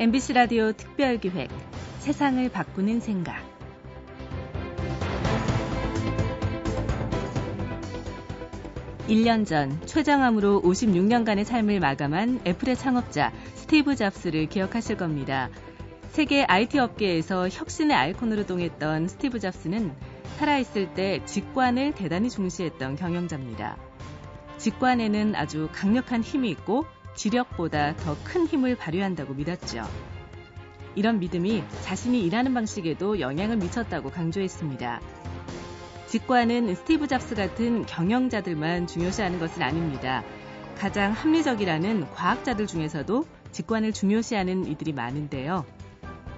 MBC 라디오 특별기획 세상을 바꾸는 생각. 1년 전 췌장암으로 56년간의 삶을 마감한 애플의 창업자 스티브 잡스를 기억하실 겁니다. 세계 IT 업계에서 혁신의 아이콘으로 통했던 스티브 잡스는 살아있을 때 직관을 대단히 중시했던 경영자입니다. 직관에는 아주 강력한 힘이 있고 지력보다 더 큰 힘을 발휘한다고 믿었죠. 이런 믿음이 자신이 일하는 방식에도 영향을 미쳤다고 강조했습니다. 직관은 스티브 잡스 같은 경영자들만 중요시하는 것은 아닙니다. 가장 합리적이라는 과학자들 중에서도 직관을 중요시하는 이들이 많은데요.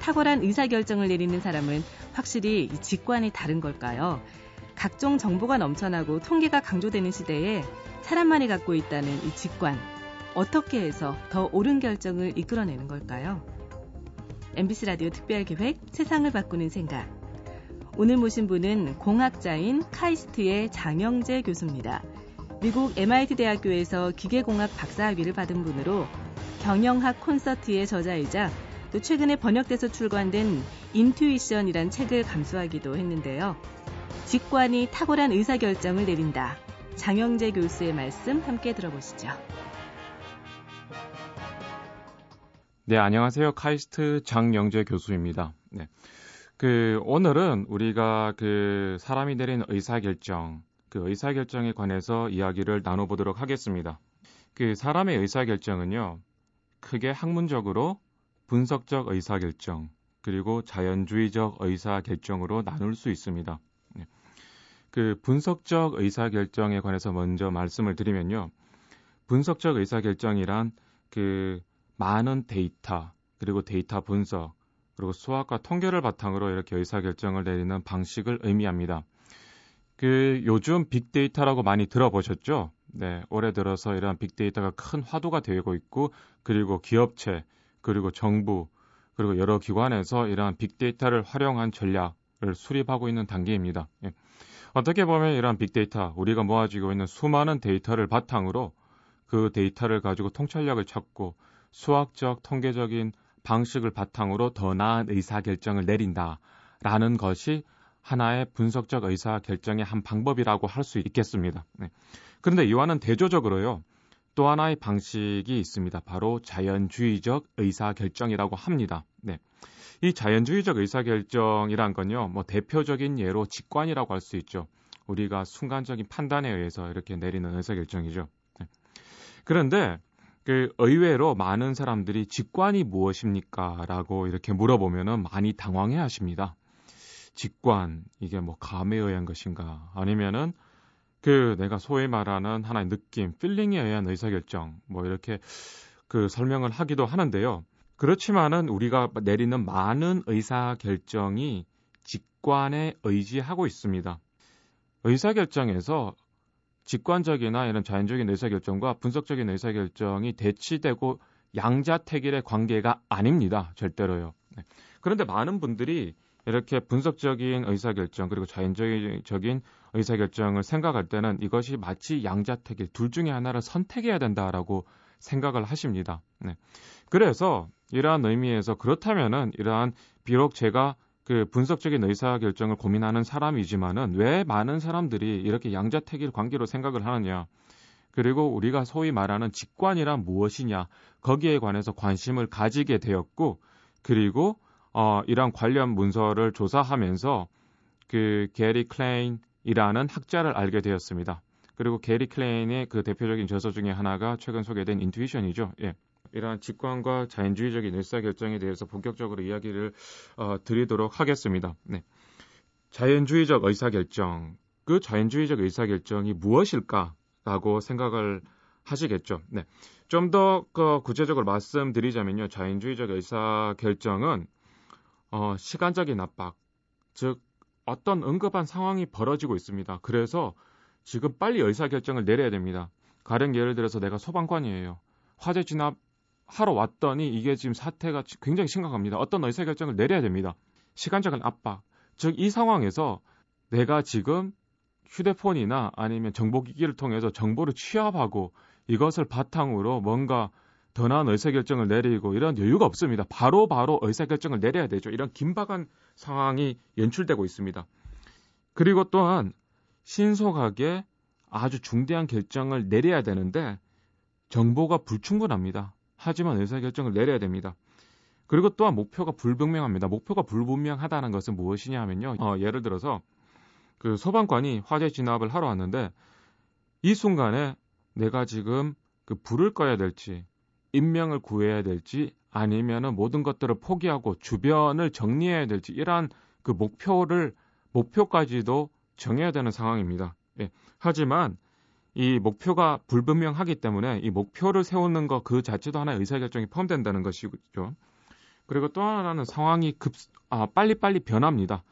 탁월한 의사결정을 내리는 사람은 확실히 이 직관이 다른 걸까요? 각종 정보가 넘쳐나고 통계가 강조되는 시대에 사람만이 갖고 있다는 이 직관, 어떻게 해서 더 옳은 결정을 이끌어내는 걸까요? MBC 라디오 특별 기획 세상을 바꾸는 생각. 오늘 모신 분은 공학자인 카이스트의 장영재 교수입니다. 미국 MIT 대학교에서 기계공학 박사학위를 받은 분으로 경영학 콘서트의 저자이자 또 최근에 번역돼서 출간된 인투이션이란 책을 감수하기도 했는데요. 직관이 탁월한 의사결정을 내린다. 장영재 교수의 말씀 함께 들어보시죠. 네, 안녕하세요. 카이스트 장영재 교수입니다. 네. 그 오늘은 우리가 그 사람이 내린 의사 결정, 그 의사 결정에 관해서 이야기를 나눠 보도록 하겠습니다. 그 사람의 의사 결정은요. 크게 학문적으로 분석적 의사 결정, 그리고 자연주의적 의사 결정으로 나눌 수 있습니다. 네. 그 분석적 의사 결정에 관해서 먼저 말씀을 드리면요. 분석적 의사 결정이란 그 많은 데이터 그리고 데이터 분석 그리고 수학과 통계를 바탕으로 이렇게 의사 결정을 내리는 방식을 의미합니다. 그 요즘 빅데이터라고 많이 들어보셨죠? 네, 올해 들어서 이러한 빅데이터가 큰 화두가 되고 있고 그리고 기업체 그리고 정부 그리고 여러 기관에서 이러한 빅데이터를 활용한 전략을 수립하고 있는 단계입니다. 예. 어떻게 보면 이러한 빅데이터 우리가 모아지고 있는 수많은 데이터를 바탕으로 그 데이터를 가지고 통찰력을 찾고 수학적 통계적인 방식을 바탕으로 더 나은 의사 결정을 내린다라는 것이 하나의 분석적 의사 결정의 한 방법이라고 할 수 있겠습니다. 네. 그런데 이와는 대조적으로요. 또 하나의 방식이 있습니다. 바로 자연주의적 의사 결정이라고 합니다. 네. 이 자연주의적 의사 결정이란 건요. 뭐 대표적인 예로 직관이라고 할 수 있죠. 우리가 순간적인 판단에 의해서 이렇게 내리는 의사 결정이죠. 네. 그런데 그 의외로 많은 사람들이 직관이 무엇입니까? 라고 이렇게 물어보면은 많이 당황해 하십니다. 직관, 이게 뭐 감에 의한 것인가? 아니면은 그 내가 소위 말하는 하나의 느낌, 필링에 의한 의사결정, 뭐 이렇게 그 설명을 하기도 하는데요. 그렇지만은 우리가 내리는 많은 의사결정이 직관에 의지하고 있습니다. 의사결정에서 직관적이나 이런 자연적인 의사결정과 분석적인 의사결정이 대치되고 양자택일의 관계가 아닙니다. 절대로요. 네. 그런데 많은 분들이 이렇게 분석적인 의사결정 그리고 자연적인 의사결정을 생각할 때는 이것이 마치 양자택일 둘 중에 하나를 선택해야 된다라고 생각을 하십니다. 네. 그래서 이러한 의미에서 그렇다면은 이러한 비록 제가 그 분석적인 의사 결정을 고민하는 사람이지만은 왜 많은 사람들이 이렇게 양자택일 관계로 생각을 하느냐. 그리고 우리가 소위 말하는 직관이란 무엇이냐. 거기에 관해서 관심을 가지게 되었고 그리고 어 이러한 관련 문서를 조사하면서 그 게리 클레인이라는 학자를 알게 되었습니다. 그리고 게리 클레인의 그 대표적인 저서 중에 하나가 최근 소개된 intuition이죠. 예. 이러한 직관과 자연주의적인 의사결정에 대해서 본격적으로 이야기를 어, 드리도록 하겠습니다. 네. 자연주의적 의사결정, 그 자연주의적 의사결정이 무엇일까라고 생각을 하시겠죠. 네. 좀더 그 구체적으로 말씀드리자면요. 자연주의적 의사결정은 어, 시간적인 압박, 즉 어떤 응급한 상황이 벌어지고 있습니다. 그래서 지금 빨리 의사결정을 내려야 됩니다. 가령 예를 들어서 내가 소방관이에요. 화재 진압 하러 왔더니 이게 지금 사태가 굉장히 심각합니다. 어떤 의사결정을 내려야 됩니다. 시간적인 압박. 즉, 이 상황에서 내가 지금 휴대폰이나 아니면 정보기기를 통해서 정보를 취합하고 이것을 바탕으로 뭔가 더 나은 의사결정을 내리고 이런 여유가 없습니다. 바로 바로 의사결정을 내려야 되죠. 이런 긴박한 상황이 연출되고 있습니다. 그리고 또한 신속하게 아주 중대한 결정을 내려야 되는데 정보가 불충분합니다. 하지만 의사결정을 내려야 됩니다. 그리고 또한 목표가 불분명합니다. 목표가 불분명하다는 것은 무엇이냐 하면요. 어, 예를 들어서 그 소방관이 화재 진압을 하러 왔는데 이 순간에 내가 지금 그 불을 꺼야 될지 인명을 구해야 될지 아니면은 모든 것들을 포기하고 주변을 정리해야 될지 이러한 그 목표를 목표까지도 정해야 되는 상황입니다. 예. 하지만 이 목표가 불분명하기 때문에 이 목표를 세우는 것 그 자체도 하나의 의사결정이 포함된다는 것이죠. 그리고 또 하나는 상황이 급, 아, 빨리빨리 변합니다.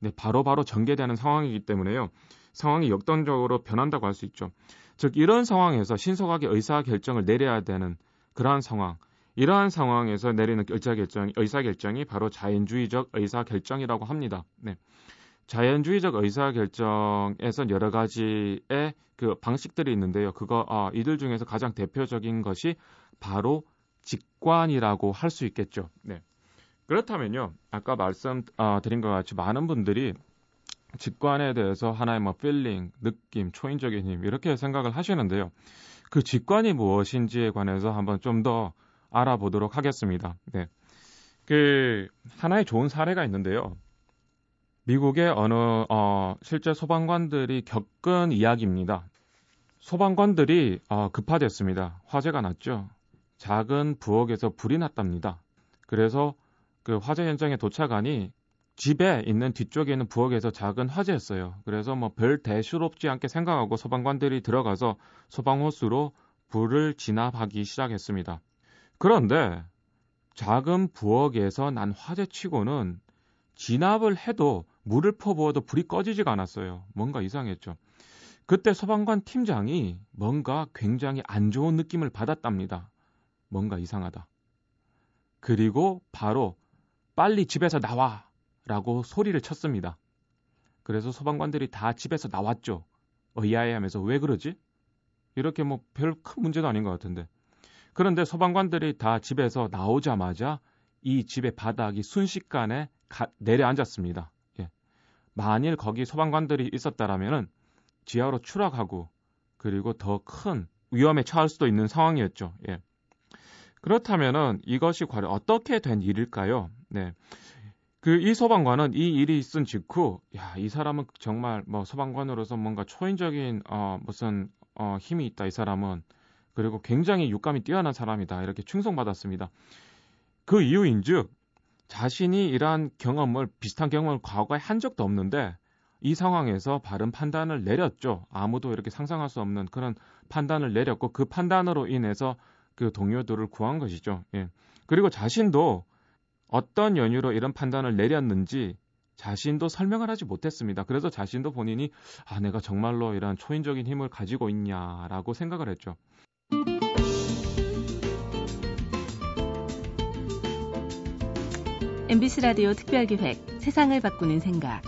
네, 바로바로 바로 전개되는 상황이기 때문에요. 상황이 역동적으로 변한다고 할 수 있죠. 즉, 이런 상황에서 신속하게 의사결정을 내려야 되는 그러한 상황, 이러한 상황에서 내리는 의사결정, 의사결정이 바로 자연주의적 의사결정이라고 합니다. 네. 자연주의적 의사결정에선 여러 가지의 그 방식들이 있는데요. 그거 아, 이들 중에서 가장 대표적인 것이 바로 직관이라고 할 수 있겠죠. 네. 그렇다면요. 아까 말씀드린 아, 것 같이 많은 분들이 직관에 대해서 하나의 뭐 feeling, 느낌, 초인적인 힘 이렇게 생각을 하시는데요. 그 직관이 무엇인지에 관해서 한번 좀 더 알아보도록 하겠습니다. 네. 그 하나의 좋은 사례가 있는데요. 미국의 어느 어, 실제 소방관들이 겪은 이야기입니다. 소방관들이 어, 급파됐습니다. 화재가 났죠. 작은 부엌에서 불이 났답니다. 그래서 그 화재 현장에 도착하니 집에 있는 뒤쪽에 있는 부엌에서 작은 화재였어요. 그래서 뭐 별 대수롭지 않게 생각하고 소방관들이 들어가서 소방호수로 불을 진압하기 시작했습니다. 그런데 작은 부엌에서 난 화재치고는 진압을 해도 물을 퍼부어도 불이 꺼지지가 않았어요. 뭔가 이상했죠. 그때 소방관 팀장이 뭔가 굉장히 안 좋은 느낌을 받았답니다. 뭔가 이상하다. 그리고 바로 빨리 집에서 나와! 라고 소리를 쳤습니다. 그래서 소방관들이 다 집에서 나왔죠. 의아해 하면서 왜 그러지? 이렇게 뭐 별 큰 문제도 아닌 것 같은데. 그런데 소방관들이 다 집에서 나오자마자 이 집의 바닥이 순식간에 가, 내려앉았습니다. 예. 만일 거기 소방관들이 있었다라면은 지하로 추락하고 그리고 더 큰 위험에 처할 수도 있는 상황이었죠. 예. 그렇다면은 이것이 과연 어떻게 된 일일까요? 네. 그 이 소방관은 이 일이 있은 직후 야, 이 사람은 정말 뭐 소방관으로서 뭔가 초인적인 어 무슨 어 힘이 있다 이 사람은 그리고 굉장히 육감이 뛰어난 사람이다 이렇게 충성받았습니다. 그 이유인즉 자신이 이러한 경험을 비슷한 경험을 과거에 한 적도 없는데 이 상황에서 바른 판단을 내렸죠. 아무도 이렇게 상상할 수 없는 그런 판단을 내렸고 그 판단으로 인해서 그 동료들을 구한 것이죠. 예. 그리고 자신도 어떤 연유로 이런 판단을 내렸는지 자신도 설명을 하지 못했습니다. 그래서 자신도 본인이 아 내가 정말로 이런 초인적인 힘을 가지고 있냐라고 생각을 했죠. MBC 라디오 특별기획 세상을 바꾸는 생각.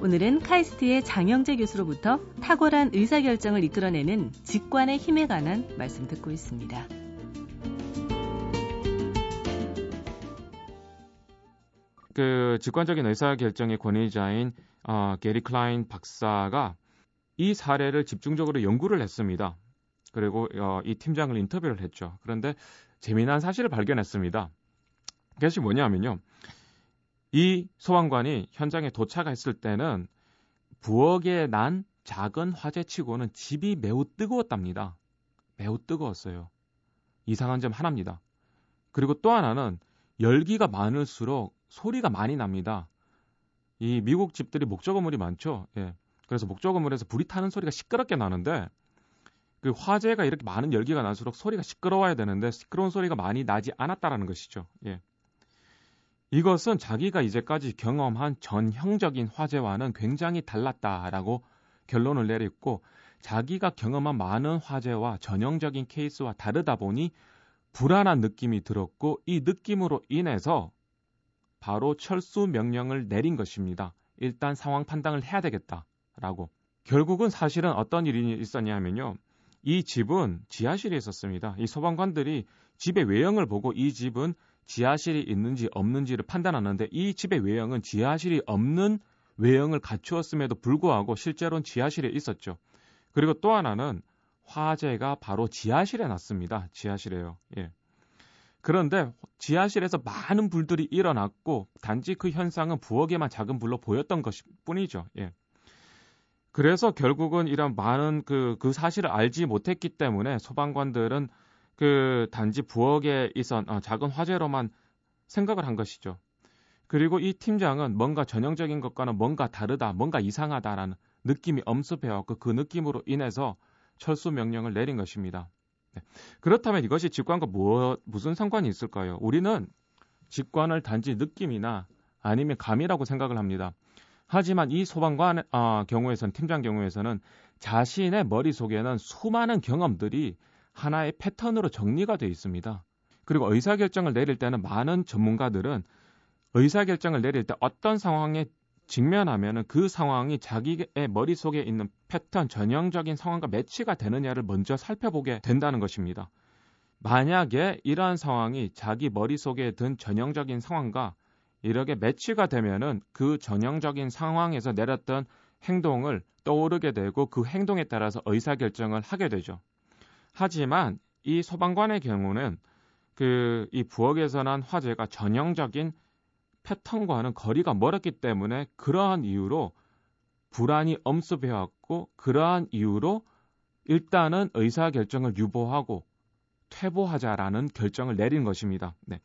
오늘은 카이스트의 장영재 교수로부터 탁월한 의사결정을 이끌어내는 직관의 힘에 관한 말씀 듣고 있습니다. 그 직관적인 의사결정의 권위자인 어, 게리 클라인 박사가 이 사례를 집중적으로 연구를 했습니다. 그리고 어, 이 팀장을 인터뷰를 했죠. 그런데 재미난 사실을 발견했습니다. 그것이 뭐냐면요. 이 소방관이 현장에 도착했을 때는 부엌에 난 작은 화재치고는 집이 매우 뜨거웠답니다. 매우 뜨거웠어요. 이상한 점 하나입니다. 그리고 또 하나는 열기가 많을수록 소리가 많이 납니다. 이 미국 집들이 목조 건물이 많죠. 예. 그래서 목조 건물에서 불이 타는 소리가 시끄럽게 나는데 그 화재가 이렇게 많은 열기가 날수록 소리가 시끄러워야 되는데 시끄러운 소리가 많이 나지 않았다라는 것이죠. 예. 이것은 자기가 이제까지 경험한 전형적인 화재와는 굉장히 달랐다라고 결론을 내렸고 자기가 경험한 많은 화재와 전형적인 케이스와 다르다 보니 불안한 느낌이 들었고 이 느낌으로 인해서 바로 철수 명령을 내린 것입니다. 일단 상황 판단을 해야 되겠다라고. 결국은 사실은 어떤 일이 있었냐면요. 이 집은 지하실에 있었습니다. 이 소방관들이 집의 외형을 보고 이 집은 지하실이 있는지 없는지를 판단하는데 이 집의 외형은 지하실이 없는 외형을 갖추었음에도 불구하고 실제로는 지하실에 있었죠. 그리고 또 하나는 화재가 바로 지하실에 났습니다. 지하실에요. 예. 그런데 지하실에서 많은 불들이 일어났고 단지 그 현상은 부엌에만 작은 불로 보였던 것일 뿐이죠. 예. 그래서 결국은 이런 많은 그, 그 사실을 알지 못했기 때문에 소방관들은 그 단지 부엌에 있었 어, 작은 화재로만 생각을 한 것이죠. 그리고 이 팀장은 뭔가 전형적인 것과는 뭔가 다르다, 뭔가 이상하다라는 느낌이 엄습해왔고 그 느낌으로 인해서 철수 명령을 내린 것입니다. 네. 그렇다면 이것이 직관과 뭐, 무슨 상관이 있을까요? 우리는 직관을 단지 느낌이나 아니면 감이라고 생각을 합니다. 하지만 이 소방관 어, 경우에서는 팀장 경우에서는 자신의 머릿속에는 수많은 경험들이 하나의 패턴으로 정리가 되어 있습니다. 그리고 의사결정을 내릴 때는 많은 전문가들은 의사결정을 내릴 때 어떤 상황에 직면하면 그 상황이 자기의 머릿속에 있는 패턴, 전형적인 상황과 매치가 되느냐를 먼저 살펴보게 된다는 것입니다. 만약에 이러한 상황이 자기 머릿속에 든 전형적인 상황과 이렇게 매치가 되면은 그 전형적인 상황에서 내렸던 행동을 떠오르게 되고 그 행동에 따라서 의사결정을 하게 되죠. 하지만 이 소방관의 경우는 그 이 부엌에서 난 화재가 전형적인 패턴과는 거리가 멀었기 때문에 그러한 이유로 불안이 엄습해왔고 그러한 이유로 일단은 의사 결정을 유보하고 퇴보하자라는 결정을 내린 것입니다. 네.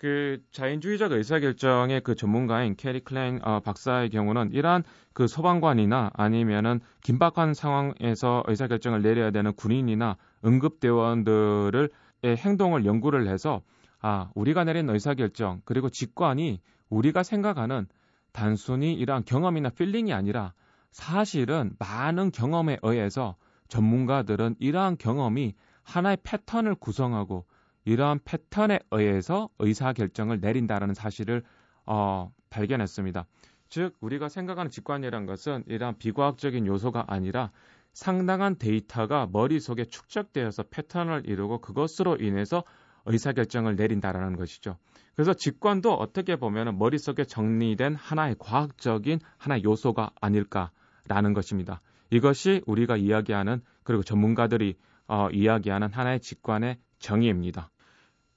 그 자연주의적 의사결정의 그 전문가인 게리 클레인 어, 박사의 경우는 이러한 그 소방관이나 아니면은 긴박한 상황에서 의사결정을 내려야 되는 군인이나 응급대원들을 행동을 연구를 해서 아, 우리가 내린 의사결정, 그리고 직관이 우리가 생각하는 단순히 이러한 경험이나 feeling이 아니라 사실은 많은 경험에 의해서 전문가들은 이러한 경험이 하나의 패턴을 구성하고 이러한 패턴에 의해서 의사 결정을 내린다라는 사실을 어, 발견했습니다. 즉 우리가 생각하는 직관이란 것은 이러한 비과학적인 요소가 아니라 상당한 데이터가 머릿속에 축적되어서 패턴을 이루고 그것으로 인해서 의사결정을 내린다라는 것이죠. 그래서 직관도 어떻게 보면 머릿속에 정리된 하나의 과학적인 하나의 요소가 아닐까라는 것입니다. 이것이 우리가 이야기하는 그리고 전문가들이 어, 이야기하는 하나의 직관의 정의입니다.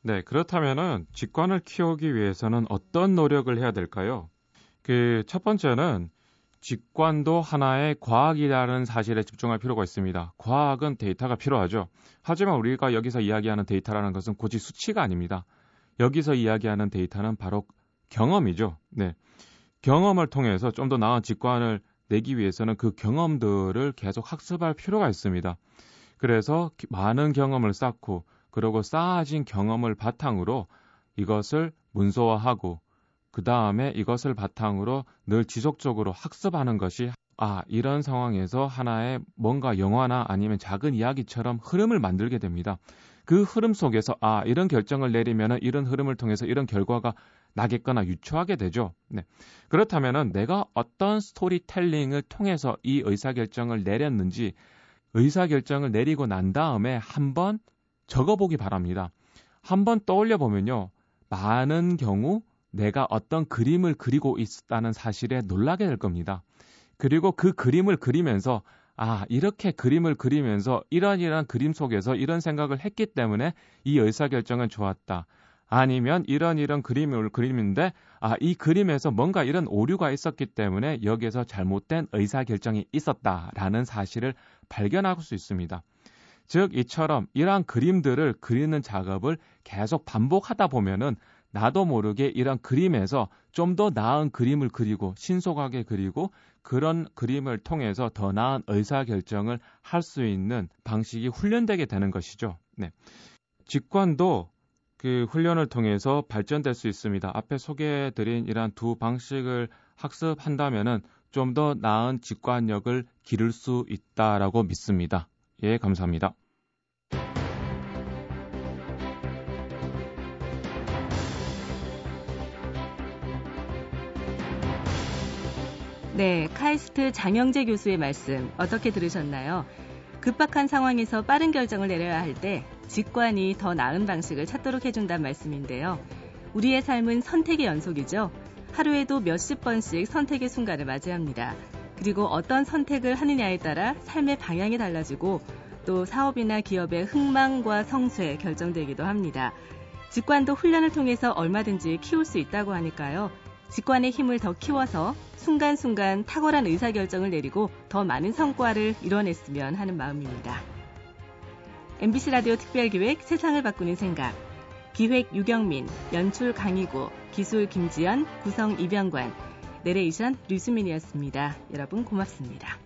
네, 그렇다면은 직관을 키우기 위해서는 어떤 노력을 해야 될까요? 그 첫 번째는 직관도 하나의 과학이라는 사실에 집중할 필요가 있습니다. 과학은 데이터가 필요하죠. 하지만 우리가 여기서 이야기하는 데이터라는 것은 고지 수치가 아닙니다. 여기서 이야기하는 데이터는 바로 경험이죠. 네. 경험을 통해서 좀 더 나은 직관을 내기 위해서는 그 경험들을 계속 학습할 필요가 있습니다. 그래서 많은 경험을 쌓고 그리고 쌓아진 경험을 바탕으로 이것을 문서화하고 그 다음에 이것을 바탕으로 늘 지속적으로 학습하는 것이 아, 이런 상황에서 하나의 뭔가 영화나 아니면 작은 이야기처럼 흐름을 만들게 됩니다. 그 흐름 속에서 아, 이런 결정을 내리면은 이런 흐름을 통해서 이런 결과가 나겠거나 유추하게 되죠. 네. 그렇다면은 내가 어떤 스토리텔링을 통해서 이 의사결정을 내렸는지 의사결정을 내리고 난 다음에 한번 적어보기 바랍니다. 한번 떠올려 보면요. 많은 경우 내가 어떤 그림을 그리고 있다는 사실에 놀라게 될 겁니다. 그리고 그 그림을 그리면서 아, 이렇게 그림을 그리면서 이런 이런 그림 속에서 이런 생각을 했기 때문에 이 의사결정은 좋았다. 아니면 이런 이런 그림을 그리는데 아, 이 그림에서 뭔가 이런 오류가 있었기 때문에 여기에서 잘못된 의사결정이 있었다라는 사실을 발견할 수 있습니다. 즉 이처럼 이러한 그림들을 그리는 작업을 계속 반복하다 보면은 나도 모르게 이런 그림에서 좀 더 나은 그림을 그리고 신속하게 그리고 그런 그림을 통해서 더 나은 의사 결정을 할 수 있는 방식이 훈련되게 되는 것이죠. 네. 직관도 그 훈련을 통해서 발전될 수 있습니다. 앞에 소개해드린 이러한 두 방식을 학습한다면은 좀 더 나은 직관력을 기를 수 있다라고 믿습니다. 예, 감사합니다. 네, 카이스트 장영재 교수의 말씀 어떻게 들으셨나요? 급박한 상황에서 빠른 결정을 내려야 할 때 직관이 더 나은 방식을 찾도록 해준다는 말씀인데요. 우리의 삶은 선택의 연속이죠. 하루에도 몇십 번씩 선택의 순간을 맞이합니다. 그리고 어떤 선택을 하느냐에 따라 삶의 방향이 달라지고 또 사업이나 기업의 흥망과 성쇠 결정되기도 합니다. 직관도 훈련을 통해서 얼마든지 키울 수 있다고 하니까요. 직관의 힘을 더 키워서 순간순간 탁월한 의사결정을 내리고 더 많은 성과를 이뤄냈으면 하는 마음입니다. MBC 라디오 특별기획 세상을 바꾸는 생각. 기획 유경민, 연출 강희구, 기술 김지연, 구성 이병관, 내레이션 류수민이었습니다. 여러분 고맙습니다.